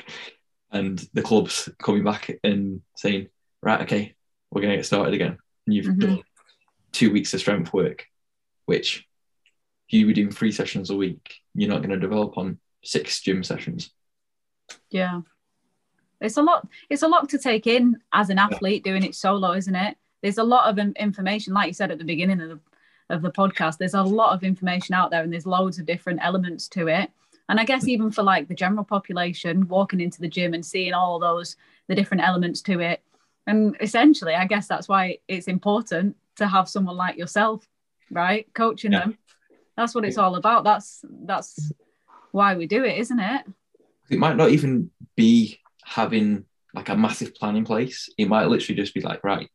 and the club's coming back and saying, right, okay, we're going to get started again. And you've mm-hmm. done two weeks of strength work, which you were doing three sessions a week, you're not going to develop on six gym sessions. Yeah. It's a lot. It's a lot to take in as an athlete yeah. doing it solo, isn't it? There's a lot of information, like you said at the beginning of the of the podcast. There's a lot of information out there, and there's loads of different elements to it. And I guess even for like the general population, walking into the gym and seeing all those, the different elements to it. And essentially, I guess that's why it's important to have someone like yourself, right? Coaching yeah. them. That's what it's all about. That's that's why we do it, isn't it? It might not even be having like a massive plan in place. It might literally just be like, right,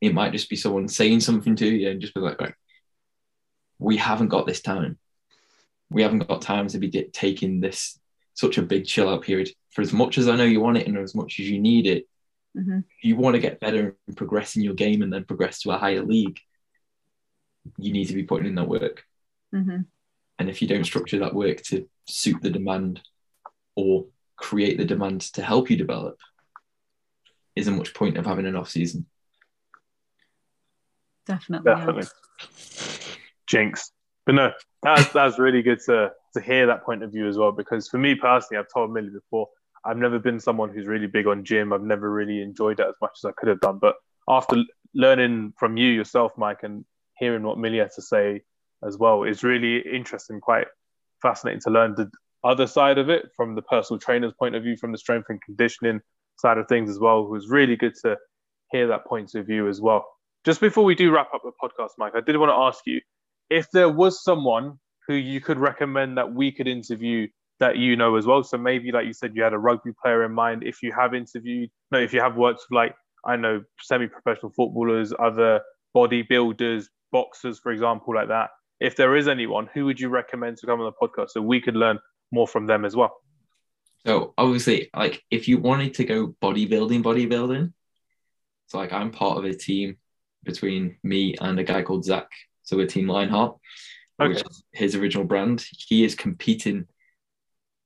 it might just be someone saying something to you and just be like, right, we haven't got this time we haven't got time to be taking this such a big chill out period. For as much as I know you want it and as much as you need it, mm-hmm. you want to get better and progress in your game and then progress to a higher league, you need to be putting in that work. Mm-hmm. And if you don't structure that work to suit the demand or create the demand to help you develop, isn't much point of having an off season. Definitely. Definitely. Jinx. But no, that's that's really good to to hear that point of view as well. Because for me personally, I've told Millie before, I've never been someone who's really big on gym. I've never really enjoyed it as much as I could have done. But after learning from you yourself, Mike, and hearing what Millie had to say as well, is really interesting, quite fascinating to learn the other side of it from the personal trainer's point of view, from the strength and conditioning side of things as well. It was really good to hear that point of view as well. Just before we do wrap up the podcast, Mike, I did want to ask you if there was someone who you could recommend that we could interview that you know as well. So maybe, like you said, you had a rugby player in mind. If you have interviewed, no, if you have worked with like I know semi-professional footballers, other bodybuilders, boxers, for example, like that. If there is anyone, who would you recommend to come on the podcast so we could learn more from them as well? So obviously, like if you wanted to go bodybuilding, bodybuilding, so like I'm part of a team between me and a guy called Zach so we're Team Lionheart. okay. which is his original brand. He is competing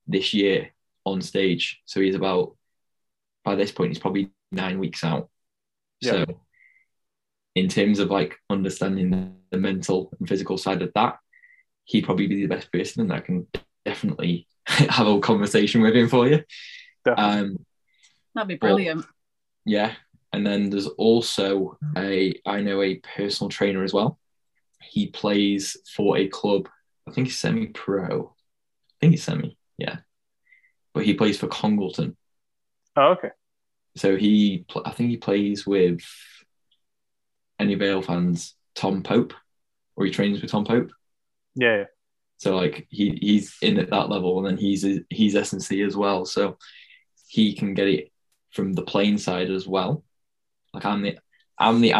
this year on stage. So he's about by this point he's probably nine weeks out. Yeah. So in terms of like understanding the mental and physical side of that, he'd probably be the best person and I can definitely have a conversation with him for you. Um, That'd be brilliant. But, yeah. And then there's also a I know a personal trainer as well. He plays for a club, I think he's semi-pro. I think he's semi, yeah. But he plays for Congleton. Oh, okay. So he, I think he plays with any Vale fans, Tom Pope, or he trains with Tom Pope. Yeah. So like he he's in at that level, and then he's he's S&C as well. So he can get it from the playing side as well. Like I'm the I'm the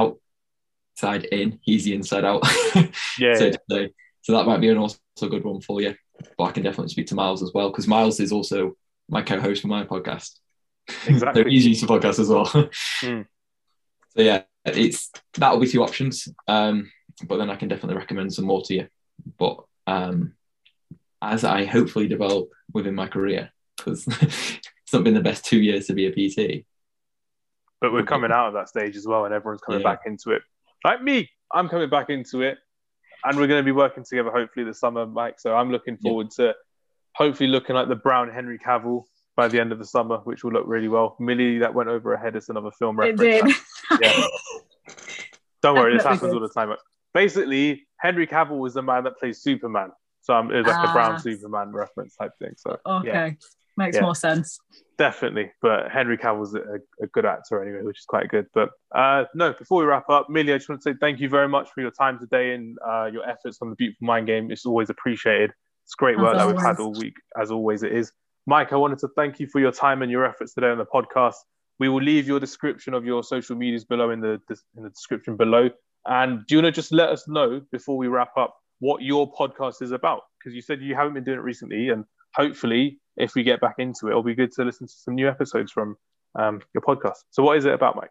outside in, he's the inside out. yeah. so, yeah. so that might be an also good one for you. But I can definitely speak to Miles as well because Miles is also my co-host for my podcast. Exactly. so he's used to podcast as well. Mm. So yeah, it's that'll be two options. Um, but then I can definitely recommend some more to you. But um, as I hopefully develop within my career, because it's not been the best two years to be a PT. But we're coming out of that stage as well, and everyone's coming yeah. back into it. Like me, I'm coming back into it, and we're going to be working together hopefully this summer, Mike. So I'm looking forward yeah. to hopefully looking like the brown Henry Cavill by the end of the summer, which will look really well. Millie, that went over ahead as another film reference. It did. yeah. Don't worry, this happens all the time. Basically, Henry Cavill was the man that plays Superman. So um, it was like ah. a brown ah. Superman reference type thing. So okay, yeah. Makes yeah. more sense. Definitely, but Henry Cavill's a, a, good actor anyway, which is quite good. But uh, no, before we wrap up, Millie, I just want to say thank you very much for your time today and uh, your efforts on the Beautiful Mind game. It's always appreciated. It's great work that we've had all week, as always. It is. Mike, I wanted to thank you for your time and your efforts today on the podcast. We will leave your description of your social medias below in the in the description below. And do you want to just let us know before we wrap up what your podcast is about? Because you said you haven't been doing it recently, and hopefully, if we get back into it, it'll be good to listen to some new episodes from um, your podcast. So, what is it about, Mike?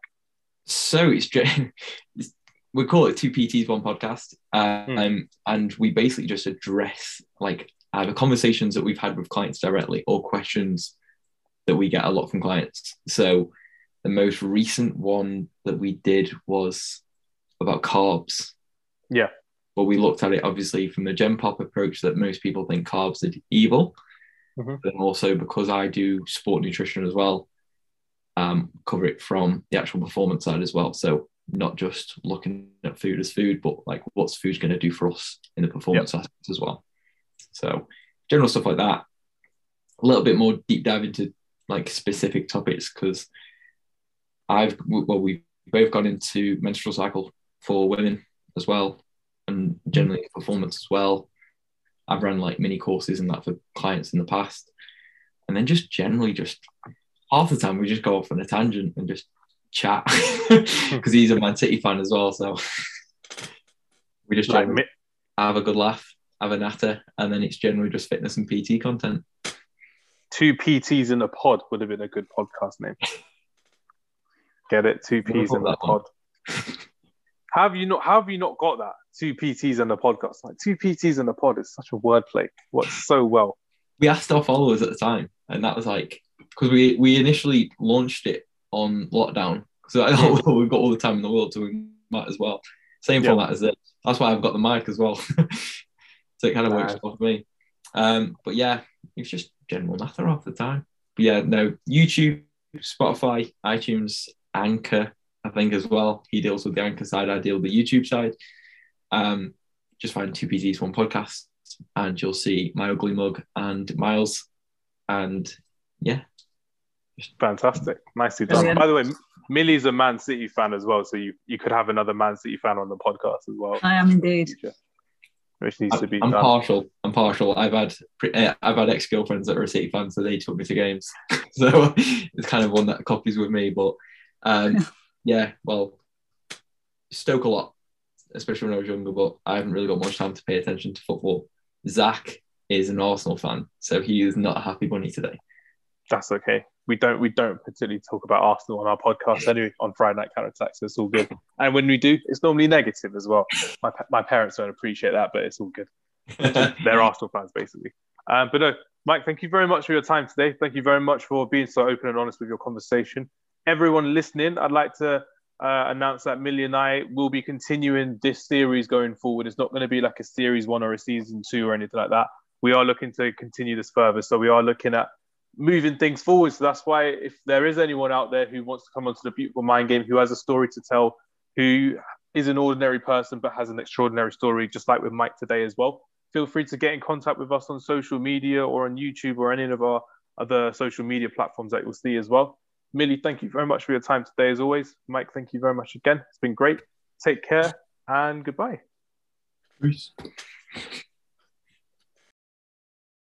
So it's, we call it two PTs one podcast, um, mm. and we basically just address like either conversations that we've had with clients directly or questions that we get a lot from clients. So the most recent one that we did was about carbs. Yeah. But we looked at it obviously from the Gen Pop approach that most people think carbs are evil. Mm-hmm. But also because I do sport nutrition as well, um, cover it from the actual performance side as well. So not just looking at food as food, but like what's food going to do for us in the performance yep. aspect as well. So general stuff like that. A little bit more deep dive into like specific topics because I've well we've both gone into menstrual cycle for women as well and generally performance as well. I've run like mini courses and that for clients in the past. And then just generally just half the time we just go off on a tangent and just chat because he's a Man City fan as well. So we just like, have a good laugh have a natter, and then it's generally just fitness and PT content. Two PTs in a pod would have been a good podcast name. Get it? Two P's in the pod. How have you not? How have you not got that? Two PTs and the podcast. Like two PTs and the pod is such a wordplay. Works so well. We asked our followers at the time, and that was like because we we initially launched it on lockdown. So well, we've got all the time in the world, so we might as well. Same yeah. format as it. That's why I've got the mic as well. So it kind of works uh, for me. Um, but yeah, it's just general natter half the time. But yeah, no, YouTube, Spotify, iTunes, Anchor, I think as well. He deals with the Anchor side, I deal with the YouTube side. Um, just find two PTs, one podcast, and you'll see my ugly mug and Miles. And yeah. Fantastic. Nicely done. By the way, Millie's a Man City fan as well, so you, you could have another Man City fan on the podcast as well. I am indeed which needs to be. I'm done. partial. I'm partial. I've had eh, I've had ex girlfriends that are City fans, so they took me to games. so it's kind of one that copies with me. But um, yeah, well, Stoke a lot, especially when I was younger. But I haven't really got much time to pay attention to football. Zach is an Arsenal fan, so he is not a happy bunny today. That's okay we don't we don't particularly talk about Arsenal on our podcast anyway on Friday Night Counter Attack, so it's all good. And when we do, it's normally negative as well. My my parents don't appreciate that, but it's all good. They're Arsenal fans, basically. Um, but no, Mike, thank you very much for your time today. Thank you very much for being so open and honest with your conversation. Everyone listening, I'd like to uh, announce that Millie and I will be continuing this series going forward. It's not going to be like a series one or a season two or anything like that. We are looking to continue this further. So we are looking at moving things forward. So that's why if there is anyone out there who wants to come onto the beautiful mind game, who has a story to tell, who is an ordinary person but has an extraordinary story, just like with Mike today as well, feel free to get in contact with us on social media or on YouTube or any of our other social media platforms that you'll see as well. Millie, thank you very much for your time today, as always. Mike, thank you very much again. It's been great. Take care and goodbye. Peace.